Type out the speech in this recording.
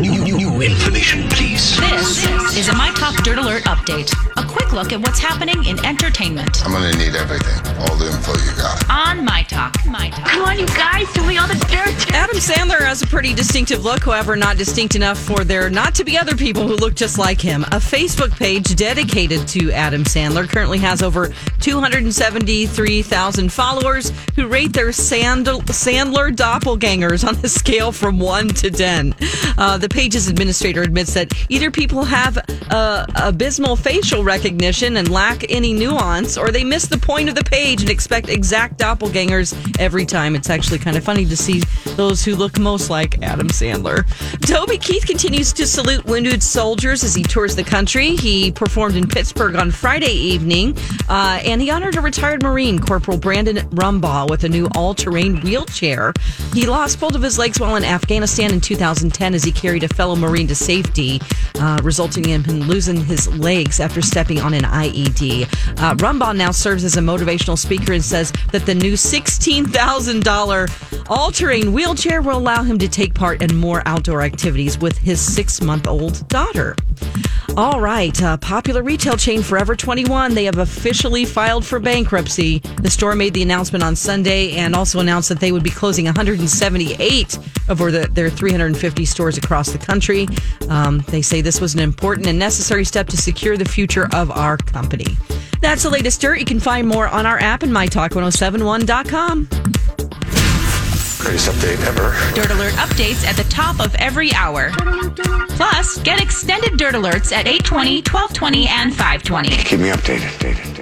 New, new, new information, please. This is a My Talk Dirt Alert update. A quick look at what's happening in entertainment I'm gonna need everything, all the info you got. on My Talk. My Talk. Come on, you guys, do me all the dirt. Adam Sandler has a pretty distinctive look, however, not distinct enough for there not to be other people who look just like him. A Facebook page dedicated to Adam Sandler currently has over 273,000 followers who rate their Sand- Sandler doppelgangers on a scale from 1 to 10. Uh, the page's administrator admits that either people have uh, abysmal facial recognition and lack any nuance, or they miss the point of the page and expect exact doppelgangers every time. It's actually kind of funny to see those who look most like Adam Sandler. Toby Keith continues to salute wounded soldiers as he tours the country. He performed in Pittsburgh on Friday evening, uh, and he honored a retired Marine, Corporal Brandon Rumbaugh, with a new all-terrain wheelchair. He lost both of his legs while in Afghanistan in 2010 as he carried a fellow Marine to safety, uh, resulting in him losing his legs after stepping on an IED. Uh, Rumbaugh now serves as a motivational speaker and says that the new $16,000 all-terrain wheelchair will allow him to take part in more outdoor activities with his six-month-old daughter. All right, uh, popular retail chain Forever 21, they have officially filed for bankruptcy. The store made the announcement on Sunday and also announced that they would be closing 178 of the, their 350 stores across the country. Um, they say this was an important and necessary step to secure the future of our company. That's the latest dirt. You can find more on our app and mytalk1071.com. Greatest update ever. Dirt Alert updates at the top of every hour. Plus, get extended Dirt Alerts at 820, 1220, and 520. Keep me updated. updated, updated.